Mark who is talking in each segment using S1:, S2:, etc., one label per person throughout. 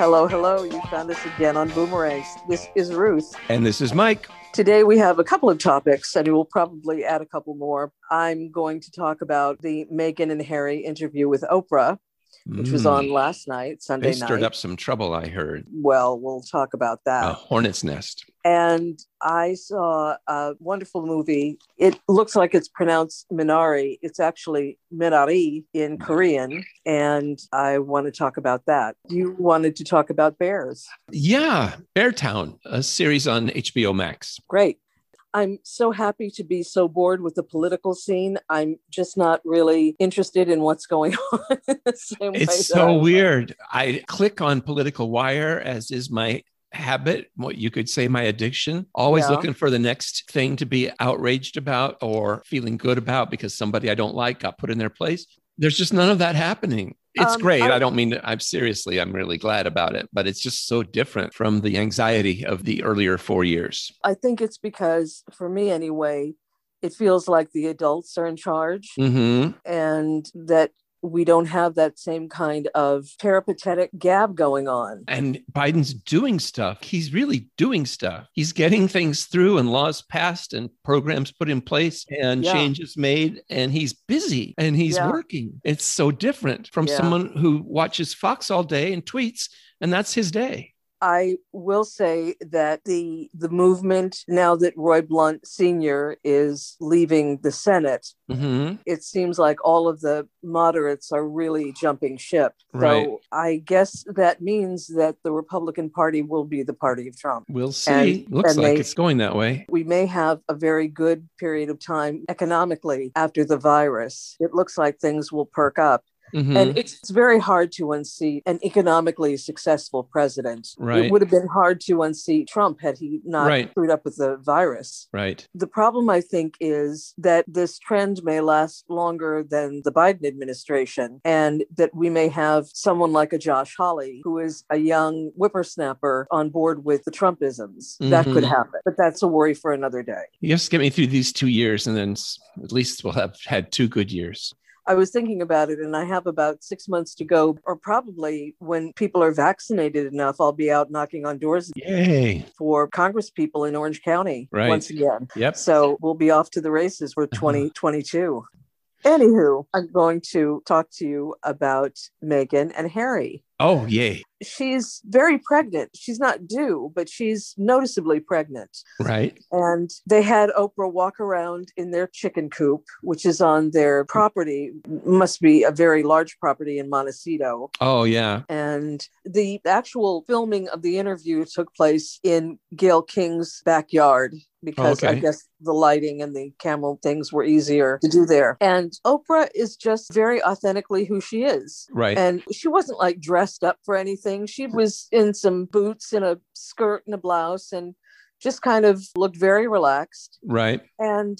S1: Hello, hello. You found us again on Boomerangs. This is Ruth.
S2: And this is Mike.
S1: Today we have a couple of topics, and we'll probably add a couple more. I'm going to talk about the Meghan and Harry interview with Oprah, which was
S2: Mm.
S1: on last night, Sunday
S2: They stirred
S1: night.
S2: up some trouble, I heard.
S1: Well, we'll talk about that.
S2: A hornet's nest.
S1: And I saw a wonderful movie. It looks like it's pronounced Minari. It's actually Minari in Korean. And I want to talk about that. You wanted to talk about bears.
S2: Yeah, Beartown, a series on HBO Max.
S1: Great. I'm so happy to be so bored with the political scene. I'm just not really interested in what's going on. the same way
S2: It's so weird. I click on Political Wire, as is my habit, what you could say my addiction, always
S1: Yeah.
S2: looking for the next thing to be outraged about or feeling good about because somebody I don't like got put in their place. There's just none of that happening. It's
S1: Um,
S2: great.
S1: I-
S2: I, don't mean to, I'm seriously, I'm really glad about it, but it's just so different from the anxiety of the earlier four years.
S1: I think it's because, for me anyway, it feels like the adults are in charge.
S2: hmm
S1: and that we don't have that same kind of peripatetic gab going on.
S2: And Biden's doing stuff. He's really doing stuff. He's getting things through and laws passed and programs put in place and
S1: Yeah.
S2: changes made. And he's busy and he's
S1: Yeah.
S2: working. It's so different from
S1: Yeah.
S2: someone who watches Fox all day and tweets, and that's his day.
S1: I will say that the the movement now that Roy Blunt Sr. is leaving the Senate,
S2: hmm
S1: it seems like all of the moderates are really jumping ship.
S2: Right.
S1: So I guess that means that the Republican Party will be the party of Trump.
S2: We'll see.
S1: And-
S2: Looks
S1: and
S2: like
S1: they-
S2: it's going that way.
S1: we may have a very good period of time economically after the virus. It looks like things will perk up.
S2: Mhm.
S1: And it's, it's very hard to unseat an economically successful president.
S2: Right.
S1: It would have been hard to unseat Trump had he not
S2: Right.
S1: screwed up with the virus.
S2: right.
S1: The problem, I think, is that this trend may last longer than the Biden administration, and that we may have someone like a Josh Hawley, who is a young whippersnapper, on board with the Trumpisms. That could
S2: Mhm.
S1: happen, but that's a worry for another day.
S2: You just get me through these two years, and then at least we'll have had two good years.
S1: I was thinking about it, and I have about six months to go, or probably when people are vaccinated enough, I'll be out knocking on doors
S2: Yay.
S1: for Congress people in Orange County
S2: Right.
S1: once again.
S2: Yep.
S1: So we'll be off to the races for
S2: Uh-huh.
S1: 2022. Anywho, I'm going to talk to you about Meghan and Harry.
S2: Oh, yay.
S1: She's very pregnant. She's not due, but she's noticeably pregnant.
S2: Right.
S1: And they had Oprah walk around in their chicken coop, which is on their property, must be a very large property in Montecito.
S2: Oh, yeah.
S1: And the actual filming of the interview took place in Gayle King's backyard because I guess the lighting and the camera things were easier to do there. And Oprah is just very authentically who she is.
S2: Right.
S1: And she wasn't like dressed up for anything. She was in some boots and a skirt and a blouse and just kind of looked very relaxed.
S2: right.
S1: And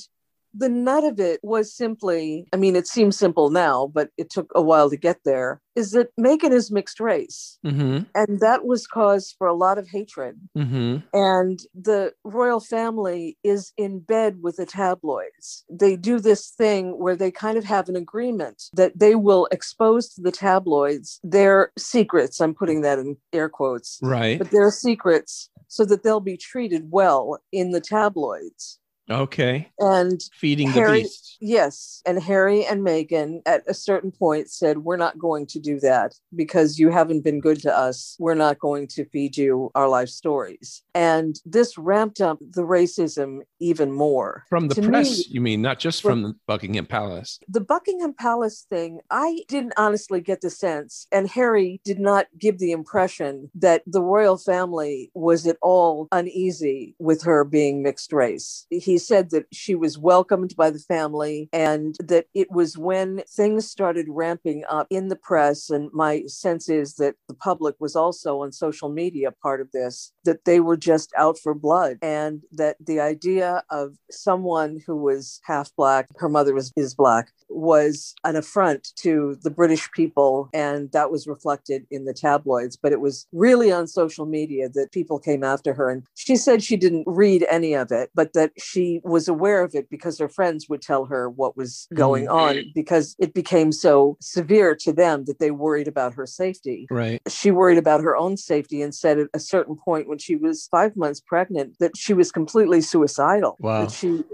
S1: the nut of it was simply, I mean, it seems simple now, but it took a while to get there, is that Meghan is mixed race.
S2: hmm
S1: And that was cause for a lot of hatred.
S2: hmm
S1: And the royal family is in bed with the tabloids. They do this thing where they kind of have an agreement that they will expose to the tabloids their secrets. I'm putting that in air quotes,
S2: Right.
S1: but their secrets so that they'll be treated well in the tabloids.
S2: Okay.
S1: And
S2: Feeding
S1: Harry-
S2: the beast.
S1: Yes. And Harry and Meghan at a certain point said, We're not going to do that because you haven't been good to us. We're not going to feed you our life stories. And this ramped up the racism even more.
S2: From the
S1: To
S2: press,
S1: me-
S2: you mean, not just from the Buckingham Palace.
S1: The Buckingham Palace thing, I didn't honestly get the sense, and Harry did not give the impression that the royal family was at all uneasy with her being mixed race. He said that she was welcomed by the family and that it was when things started ramping up in the press. And my sense is that the public was also on social media part of this, that they were just out for blood. And that the idea of someone who was half black, her mother was, is black, was an affront to the British people, and that was reflected in the tabloids. But it was really on social media that people came after her. And she said she didn't read any of it, but that she was aware of it because her friends would tell her what was going mm-hmm. on because it became so severe to them that they worried about her safety.
S2: Right.
S1: She worried about her own safety and said at a certain point when she was five months pregnant that she was completely suicidal.
S2: Wow.
S1: That she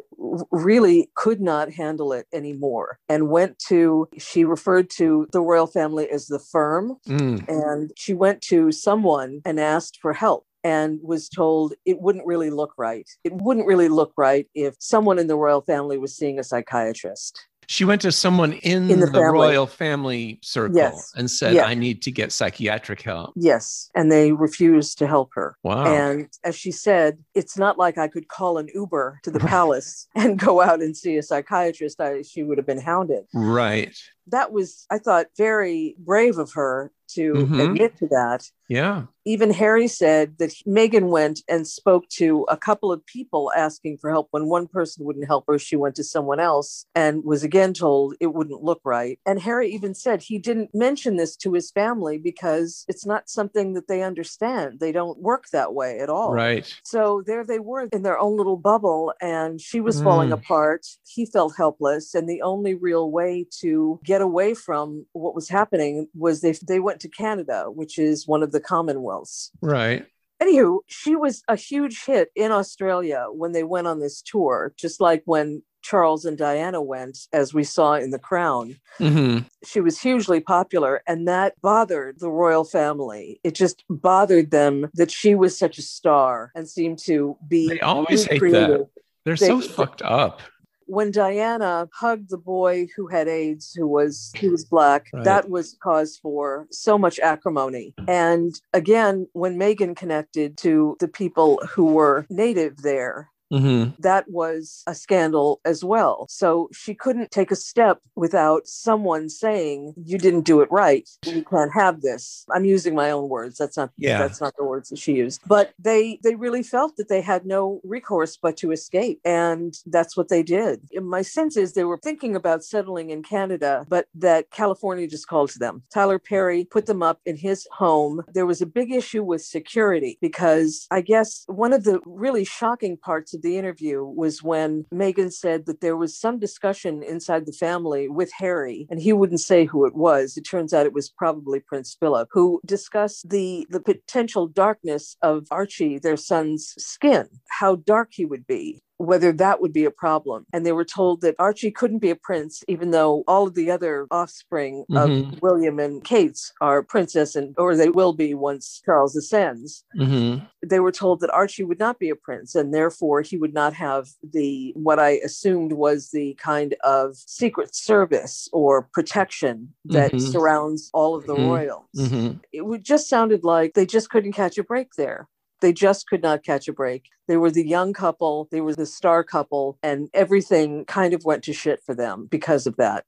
S1: really could not handle it anymore and went to she referred to the royal family as the firm mm. and she went to someone and asked for help and was told it wouldn't really look right. It wouldn't really look right if someone in the royal family was seeing a psychiatrist.
S2: She went to someone in, in the, the royal family circle yes. and said. I need to get psychiatric help.
S1: Yes. And they refused to help her.
S2: Wow.
S1: And as she said, it's not like I could call an Uber to the palace and go out and see a psychiatrist. I, she would have been hounded.
S2: Right.
S1: That was, I thought, very brave of her to mm-hmm. admit to that.
S2: Yeah.
S1: Even Harry said that Meghan went and spoke to a couple of people asking for help. When one person wouldn't help her, she went to someone else and was again told it wouldn't look right. And Harry even said he didn't mention this to his family because it's not something that they understand. They don't work that way at all.
S2: Right.
S1: So there they were in their own little bubble, and she was mm. falling apart. He felt helpless. And the only real way to get away from what was happening was they, they went to Canada, which is one of the Commonwealths.
S2: Right.
S1: Anywho, she was a huge hit in Australia when they went on this tour, just like when Charles and Diana went, as we saw in The Crown. Mm-hmm. She was hugely popular, and that bothered the royal family. It just bothered them that she was such a star and seemed to be.
S2: They always hate that. They're they, so fucked up
S1: when Diana hugged the boy who had AIDS, who was he was black, right. that was cause for so much acrimony. And again, when Meghan connected to the people who were native there, Mm-hmm. That was a scandal as well. So she couldn't take a step without someone saying, You didn't do it right. You can't have this. I'm using my own words. That's not yeah. that's not the words that she used. But they they really felt that they had no recourse but to escape. And that's what they did. My sense is they were thinking about settling in Canada, but that California just called to them. Tyler Perry put them up in his home. There was a big issue with security because I guess one of the really shocking parts of the interview was when Meghan said that there was some discussion inside the family with Harry, and he wouldn't say who it was. It turns out it was probably Prince Philip, who discussed the, the potential darkness of Archie, their son's skin, how dark he would be whether that would be a problem. And they were told that Archie couldn't be a prince, even though all of the other offspring mm-hmm. of William and Kate's are princess, and or they will be once Charles ascends. Mm-hmm. They were told that Archie would not be a prince, and therefore he would not have the what I assumed was the kind of secret service or protection that mm-hmm. surrounds all of the mm-hmm. royals. Mm-hmm. It would just sounded like they just couldn't catch a break there. They just could not catch a break. They were the young couple, they were the star couple, and everything kind of went to shit for them because of that.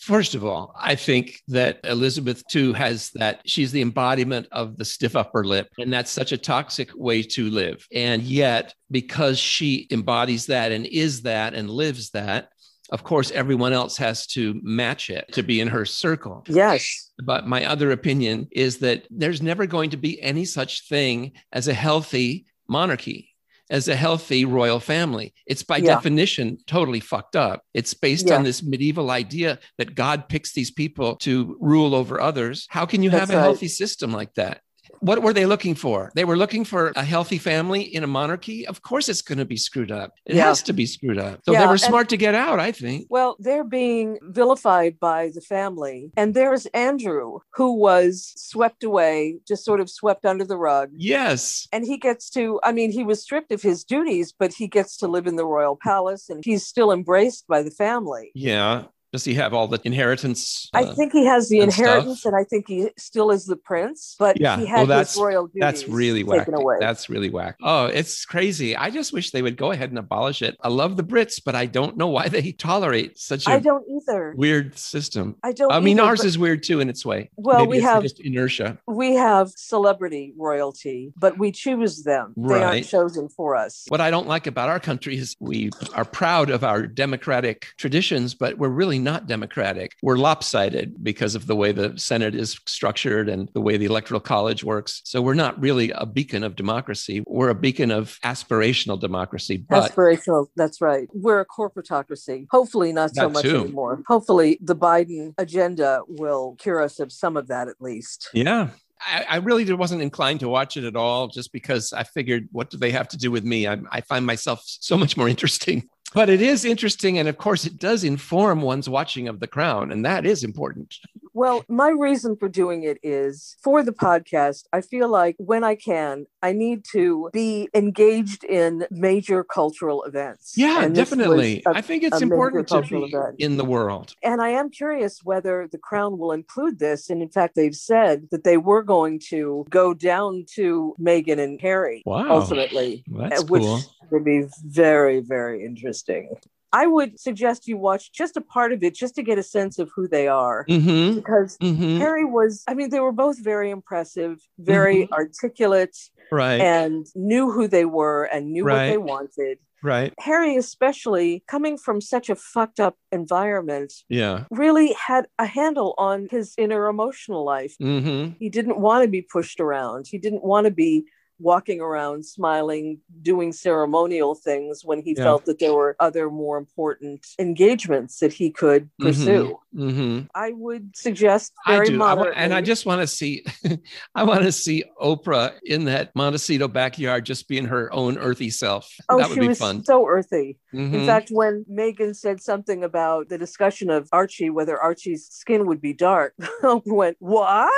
S2: First of all, I think that Elizabeth too has that she's the embodiment of the stiff upper lip. And that's such a toxic way to live. And yet, because she embodies that and is that and lives that, of course, everyone else has to match it to be in her circle.
S1: Yes.
S2: But my other opinion is that there's never going to be any such thing as a healthy monarchy, as a healthy royal family. It's by yeah. definition totally fucked up. It's based yeah. on this medieval idea that God picks these people to rule over others. How can you That's have a right. healthy system like that? What were they looking for? They were looking for a healthy family in a monarchy. Of course, it's going to be screwed up. It yeah. has to be screwed up. So yeah, they were smart to get out, I think.
S1: Well, they're being vilified by the family. And there's Andrew, who was swept away, just sort of swept under the rug.
S2: Yes.
S1: And he gets to, I mean, he was stripped of his duties, but he gets to live in the royal palace and he's still embraced by the family.
S2: Yeah. Does he have all the inheritance?
S1: Uh, I think he has the and inheritance, stuff? and I think he still is the prince. But yeah, he had well, that's, his royal duties
S2: That's really whack. That's really whack. Oh, it's crazy. I just wish they would go ahead and abolish it. I love the Brits, but I don't know why they tolerate such a
S1: I don't either
S2: weird system.
S1: I don't.
S2: I mean,
S1: either,
S2: ours is weird too in its way.
S1: Well, Maybe we have
S2: just inertia.
S1: We have celebrity royalty, but we choose them. Right. They aren't chosen for us.
S2: What I don't like about our country is we are proud of our democratic traditions, but we're really not democratic. We're lopsided because of the way the Senate is structured and the way the Electoral College works. So we're not really a beacon of democracy. We're a beacon of aspirational democracy.
S1: But aspirational, that's right. We're a corporatocracy. Hopefully, not so much too. anymore. Hopefully, the Biden agenda will cure us of some of that at least.
S2: Yeah. I, I, really wasn't inclined to watch it at all just because I figured, what do they have to do with me? I, I find myself so much more interesting but it is interesting and of course it does inform one's watching of the crown and that is important
S1: well my reason for doing it is for the podcast i feel like when i can i need to be engaged in major cultural events
S2: yeah definitely a, I think it's important to be event. in the world
S1: and i am curious whether the crown will include this and in fact they've said that they were going to go down to meghan and harry wow. ultimately
S2: That's which cool.
S1: would be very very interesting. I would suggest you watch just a part of it just to get a sense of who they are.
S2: Mm-hmm.
S1: Because mm-hmm. Harry was, I mean, they were both very impressive, very mm-hmm. articulate,
S2: right.
S1: and knew who they were and knew right. what they wanted.
S2: Right.
S1: Harry, especially coming from such a fucked up environment,
S2: yeah,
S1: really had a handle on his inner emotional life.
S2: Mm-hmm.
S1: He didn't want to be pushed around. He didn't want to be walking around smiling, doing ceremonial things when he yeah. felt that there were other more important engagements that he could mm-hmm. pursue.
S2: Mm-hmm.
S1: I would suggest very I
S2: and I just want to see, I want to see Oprah in that Montecito backyard, just being her own earthy self.
S1: Oh,
S2: that would
S1: she
S2: be
S1: was
S2: fun.
S1: so earthy. Mm-hmm. In fact, when Meghan said something about the discussion of Archie, whether Archie's skin would be dark, Oprah went, "What?"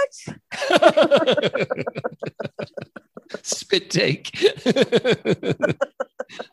S2: spit take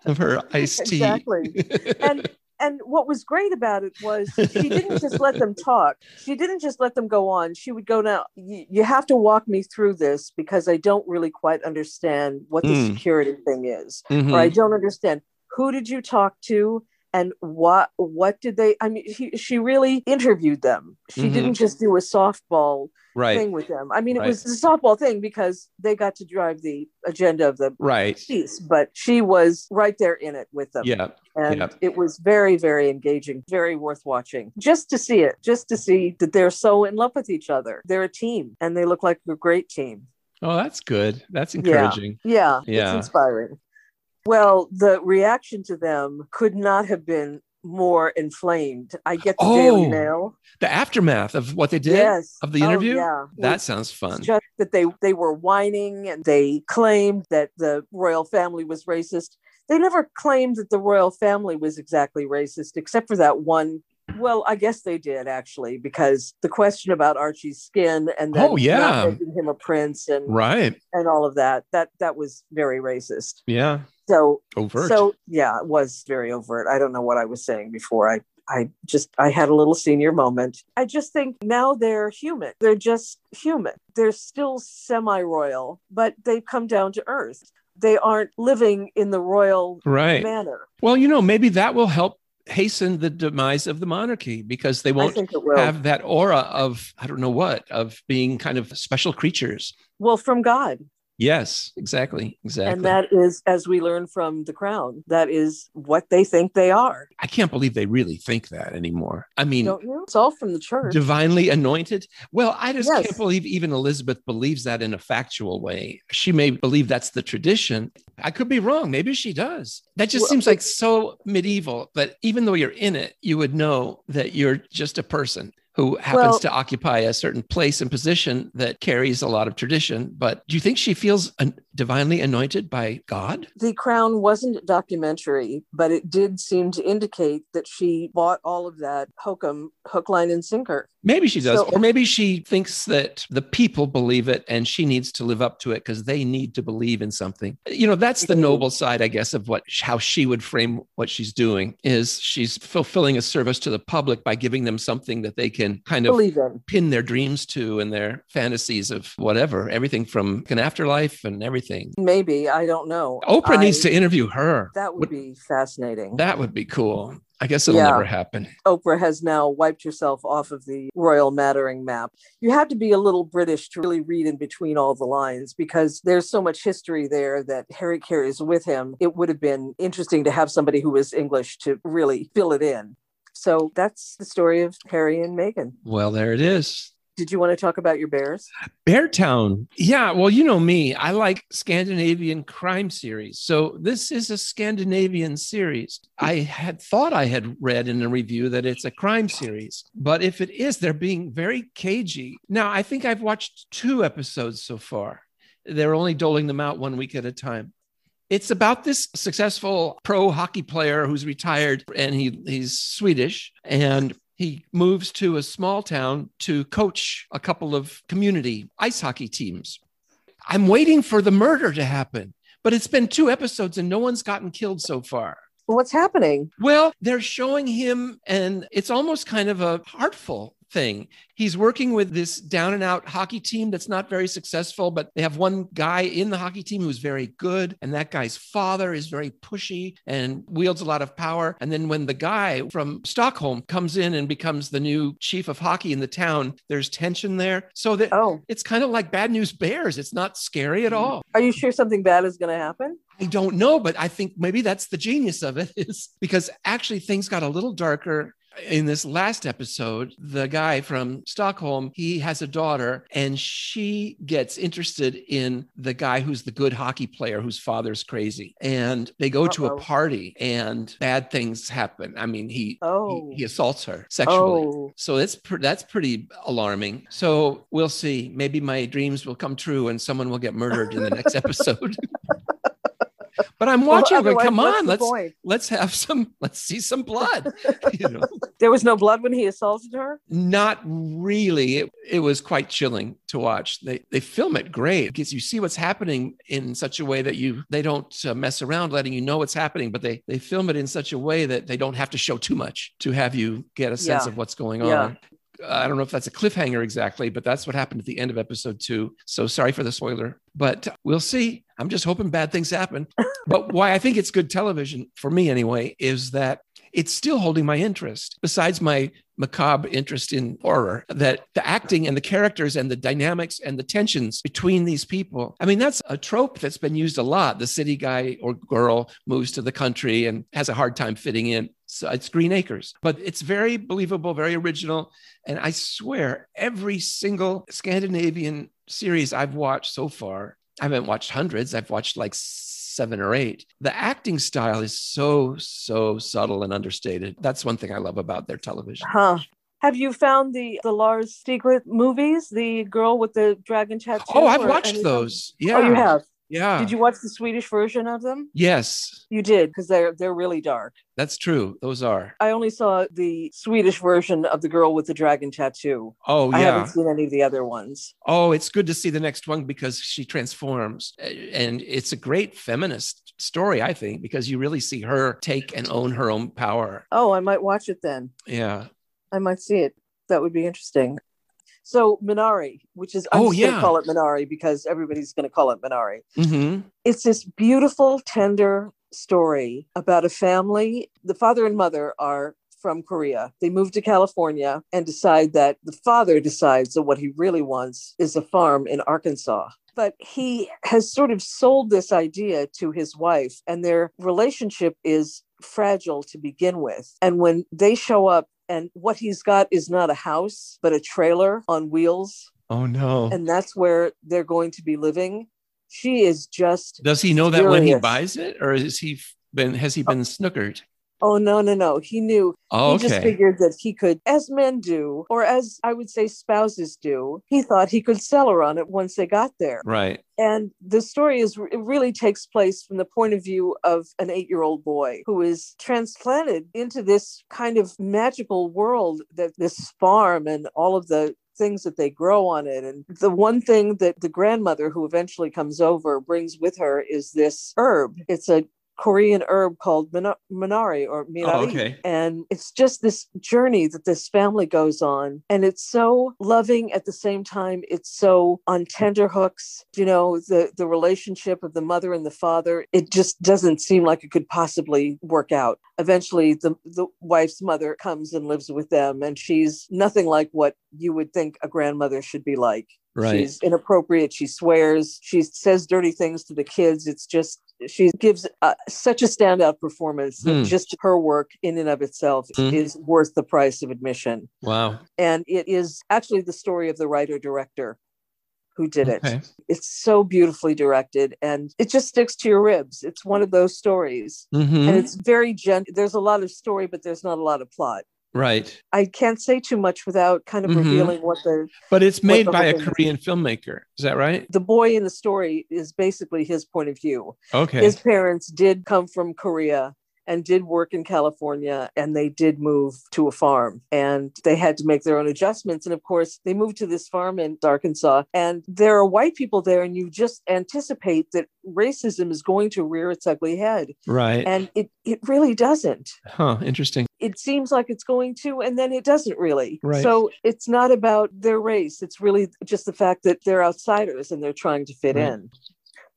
S2: of her iced tea.
S1: Exactly. And and what was great about it was she didn't just let them talk. She didn't just let them go on. She would go now. You have to walk me through this because I don't really quite understand what the mm. security thing is, mm-hmm. or I don't understand who did you talk to and what what did they i mean she, she really interviewed them she mm-hmm. didn't just do a softball
S2: right.
S1: thing with them i mean it right. was a softball thing because they got to drive the agenda of the
S2: right
S1: piece but she was right there in it with them
S2: yeah
S1: and yeah. it was very very engaging very worth watching just to see it just to see that they're so in love with each other they're a team and they look like a great team
S2: Oh, that's good. That's encouraging.
S1: Yeah. Yeah. yeah. It's inspiring. Well, the reaction to them could not have been more inflamed. I get the oh, Daily Mail.
S2: The aftermath of what they did yes. of the interview. Oh, yeah. That sounds fun.
S1: Just that they they were whining and they claimed that the royal family was racist. They never claimed that the royal family was exactly racist, except for that one well, I guess they did actually, because the question about Archie's skin and then
S2: oh yeah,
S1: making him a prince and
S2: right
S1: and all of that that that was very racist.
S2: Yeah.
S1: So
S2: overt.
S1: So yeah, it was very overt. I don't know what I was saying before. I I just I had a little senior moment. I just think now they're human. They're just human. They're still semi-royal, but they've come down to earth. They aren't living in the royal
S2: right.
S1: manner.
S2: Well, you know, maybe that will help hasten the demise of the monarchy because they won't have that aura of I don't know what of being kind of special creatures.
S1: Well, from God.
S2: Yes, exactly. Exactly.
S1: And that is, as we learn from The Crown, that is what they think they are.
S2: I can't believe they really think that anymore. I mean,
S1: don't you? It's all from the church.
S2: Divinely anointed. Well, I just yes. can't believe even Elizabeth believes that in a factual way. She may believe that's the tradition. I could be wrong. Maybe she does. That just well, seems like so medieval But even though you're in it, you would know that you're just a person who happens well, to occupy a certain place and position that carries a lot of tradition. But do you think she feels divinely anointed by God?
S1: The Crown wasn't documentary, but it did seem to indicate that she bought all of that hokum, hook, line, and sinker.
S2: Maybe she does. So, or maybe she thinks that the people believe it and she needs to live up to it because they need to believe in something. You know, that's the mm-hmm. noble side, I guess, of what how she would frame what she's doing is she's fulfilling a service to the public by giving them something that they can kind of pin their dreams to and their fantasies of whatever, everything from an afterlife and everything.
S1: Maybe. I don't know.
S2: Oprah I, needs to interview her.
S1: That would, would be fascinating.
S2: That would be cool. I guess it'll yeah. never happen.
S1: Oprah has now wiped herself off of the Royal Mattering map. You have to be a little British to really read in between all the lines because there's so much history there that Harry carries with him. It would have been interesting to have somebody who was English to really fill it in. So that's the story of Harry and Meghan.
S2: Well, there it is.
S1: Did you want to talk about your bears?
S2: Beartown. Yeah, well, you know me. I like Scandinavian crime series. So this is a Scandinavian series. I had thought I had read in a review that it's a crime series, but if it is, they're being very cagey. Now, I think I've watched two episodes so far. They're only doling them out one week at a time. It's about this successful pro hockey player who's retired and he, he's Swedish and he moves to a small town to coach a couple of community ice hockey teams. I'm waiting for the murder to happen, but it's been two episodes and no one's gotten killed so far.
S1: What's happening?
S2: Well, they're showing him, and it's almost kind of a heartful thing. He's working with this down and out hockey team that's not very successful, but they have one guy in the hockey team who's very good. And that guy's father is very pushy and wields a lot of power. And then when the guy from Stockholm comes in and becomes the new chief of hockey in the town, there's tension there. So that oh. it's kind of like Bad News Bears. It's not scary at all.
S1: Are you sure something bad is going to happen?
S2: I don't know, but I think maybe that's the genius of it is because actually things got a little darker in this last episode, the guy from Stockholm, he has a daughter and she gets interested in the guy who's the good hockey player whose father's crazy. And they go Uh-oh. to a party and bad things happen. I mean, he oh. he, he, assaults her sexually. Oh. So that's that's pretty alarming. So we'll see. Maybe my dreams will come true and someone will get murdered in the next episode. But I'm watching. Well, come on, let's let's have some. Let's see some blood.
S1: you know, there was no blood when he assaulted her.
S2: Not really. It, it was quite chilling to watch. They they film it great because you see what's happening in such a way that you they don't uh, mess around letting you know what's happening, but they they film it in such a way that they don't have to show too much to have you get a sense yeah. of what's going yeah. on. I don't know if that's a cliffhanger exactly, but that's what happened at the end of episode two. So sorry for the spoiler, but we'll see. I'm just hoping bad things happen. but why I think it's good television, for me anyway, is that it's still holding my interest, besides my macabre interest in horror, that the acting and the characters and the dynamics and the tensions between these people. I mean, that's a trope that's been used a lot. The city guy or girl moves to the country and has a hard time fitting in. So it's Green Acres, but it's very believable, very original. And I swear, every single Scandinavian series I've watched so far, I haven't watched hundreds, I've watched like seven or eight. The acting style is so, so subtle and understated. That's one thing I love about their television.
S1: Huh. Have you found the the Lars Stiergren movies? The girl with the dragon tattoo.
S2: Oh, I've watched those. Yeah.
S1: Oh, you have.
S2: Yeah.
S1: Did you watch the Swedish version of them?
S2: Yes.
S1: You did because they're they're really dark.
S2: That's true. Those are.
S1: I only saw the Swedish version of the girl with the dragon tattoo.
S2: Oh yeah. I
S1: haven't seen any of the other ones.
S2: Oh, it's good to see the next one because she transforms, eh, and it's a great feminist story, I think, because you really see her take and own her own power.
S1: Oh, I might watch it then.
S2: Yeah.
S1: I might see it. That would be interesting. So Minari, which is I'm oh, yeah. going to call it Minari because everybody's going to call it Minari. Mm-hmm. It's this beautiful, tender story about a family. The father and mother are from Korea. They move to California and decide that the father decides that what he really wants is a farm in Arkansas. But he has sort of sold this idea to his wife, and their relationship is fragile to begin with. And when they show up and what he's got is not a house, but a trailer on wheels.
S2: Oh no.
S1: And that's where they're going to be living. She is just
S2: Does he know furious. that when he buys it or is he been has he been snookered?
S1: Oh no, no, no. He knew. Oh, okay. He just figured that he could, as men do, or as I would say spouses do, he thought he could sell her on it once they got there.
S2: Right.
S1: And the story is it really takes place from the point of view of an eight-year-old boy who is transplanted into this kind of magical world that this farm and all of the things that they grow on it. And the one thing that the grandmother who eventually comes over brings with her is this herb. It's a Korean herb called minari or oh, minari. Oh, okay. And it's just this journey that this family goes on. And it's so loving at the same time. It's so on tender hooks. You know, the, the relationship of the mother and the father, it just doesn't seem like it could possibly work out. Eventually, the, the wife's mother comes and lives with them, and she's nothing like what you would think a grandmother should be like.
S2: Right.
S1: She's inappropriate. She swears. She says dirty things to the kids. It's just she gives uh, such a standout performance that
S2: Hmm.
S1: just her work in and of itself
S2: Hmm.
S1: is worth the price of admission
S2: Wow.
S1: and it is actually the story of the writer director who did it it's so beautifully directed and it just sticks to your ribs it's one of those stories
S2: Mhm.
S1: and it's very gentle. there's a lot of story but there's not a lot of plot
S2: Right.
S1: i can't say too much without kind of
S2: Mhm.
S1: revealing what the
S2: But it's made by a
S1: thing is.
S2: Korean filmmaker. Is that right?
S1: the boy in the story is basically his point of view
S2: Okay.
S1: his parents did come from Korea and did work in California and they did move to a farm and they had to make their own adjustments. And of course, they moved to this farm in Arkansas and there are white people there, and you just anticipate that racism is going to rear its ugly head.
S2: right.
S1: And it, it really doesn't.
S2: huh. Interesting.
S1: It seems like it's going to, and then it doesn't really.
S2: Right.
S1: So it's not about their race. It's really just the fact that they're outsiders and they're trying to fit
S2: Right.
S1: in.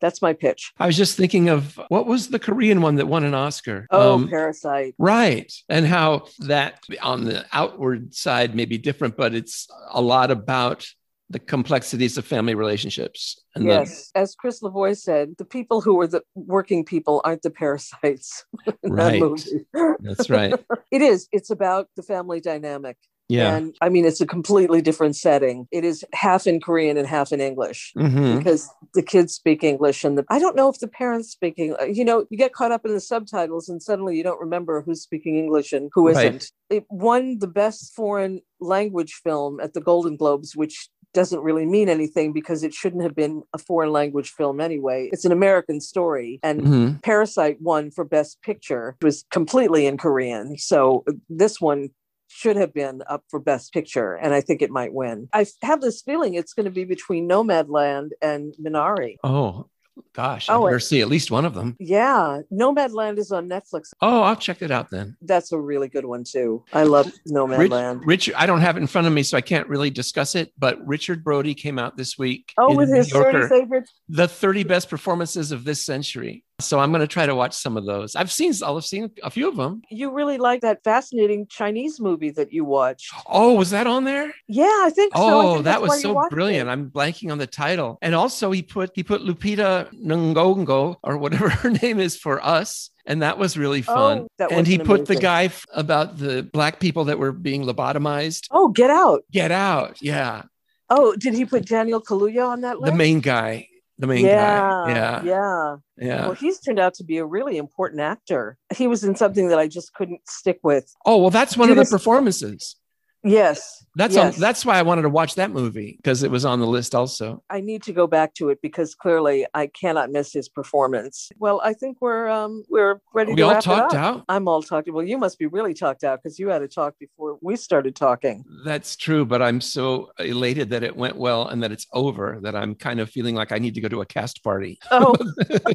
S1: That's my pitch.
S2: I was just thinking of what was the Korean one that won an Oscar?
S1: Oh,
S2: Um,
S1: Parasite.
S2: Right. And how that on the outward side may be different, but it's a lot about the complexities of family relationships. And the-
S1: Yes, as Chris Lavoie said, the people who are the working people aren't the parasites. in that
S2: Right.
S1: movie.
S2: that's right.
S1: It is. It's about the family dynamic.
S2: Yeah.
S1: And I mean, it's a completely different setting. It is half in Korean and half in English.
S2: Mhm.
S1: Because the kids speak English, and the, I don't know if the parents speak English. You know, you get caught up in the subtitles, and suddenly you don't remember who's speaking English and who
S2: Right.
S1: not It won the best foreign language film at the Golden Globes, which doesn't really mean anything because it shouldn't have been a foreign language film anyway. It's an American story, and
S2: Mhm.
S1: Parasite won for Best Picture. It was completely in Korean. So this one should have been up for Best Picture, and I think it might win. I have this feeling it's going to be between Nomadland and Minari.
S2: Oh, gosh. I
S1: Oh,
S2: better
S1: it-
S2: see at least one of them.
S1: Yeah, Nomadland is on Netflix.
S2: Oh, I'll check it out then.
S1: That's a really good one too. I love
S2: Rich,
S1: Nomadland.
S2: Richard, I don't have it in front of me, so I can't really discuss it. But Richard Brody came out this week.
S1: Oh,
S2: in
S1: with
S2: New
S1: his 30 favorites.
S2: the 30 best performances of this century. So I'm going to try to watch some of those. I've seen, I'll have seen a few of them.
S1: You really like that fascinating Chinese movie that you watched.
S2: Oh, was that on there?
S1: Yeah, I think so.
S2: Oh, that was so brilliant.
S1: it.
S2: I'm blanking on the title. And also he put he put Lupita Nyong'o or whatever her name is for us. And that was really oh, fun.
S1: Oh, that
S2: and he
S1: an
S2: put the guy f- about the black people that were being lobotomized.
S1: Oh, Get Out.
S2: Get out. Yeah.
S1: Oh, did he put Daniel Kaluuya on that list?
S2: The main guy. The main
S1: yeah,
S2: guy. Yeah.
S1: yeah.
S2: Yeah.
S1: Well, he's turned out to be a really important actor. He was in something that I just couldn't stick with.
S2: Oh, well, that's one of the performances.
S1: Yes,
S2: That's
S1: yes.
S2: on, that's why I wanted to watch that movie because it was on the list also.
S1: I need to go back to it because clearly I cannot miss his performance. Well, I think we're um we're ready
S2: We
S1: to
S2: all
S1: wrap it
S2: talked
S1: up.
S2: out.
S1: I'm all talked. Well, you must be really talked out because you had to talk before we started talking.
S2: That's true, but I'm so elated that it went well and that it's over that I'm kind of feeling like I need to go to a cast party,
S1: Oh,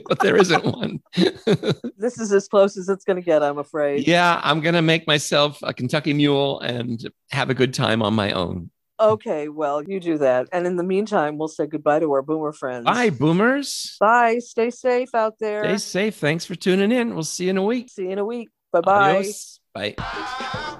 S2: but there isn't one.
S1: this is as close as it's going to get, I'm afraid.
S2: yeah, I'm going to make myself a Kentucky mule and have a good time on my own.
S1: Okay, well, you do that. And in the meantime, we'll say goodbye to our boomer friends.
S2: Bye, boomers.
S1: Bye. Stay safe out there.
S2: Stay safe. Thanks for tuning in. We'll see you in a week.
S1: See you in a week. Bye bye.
S2: Adios. Bye.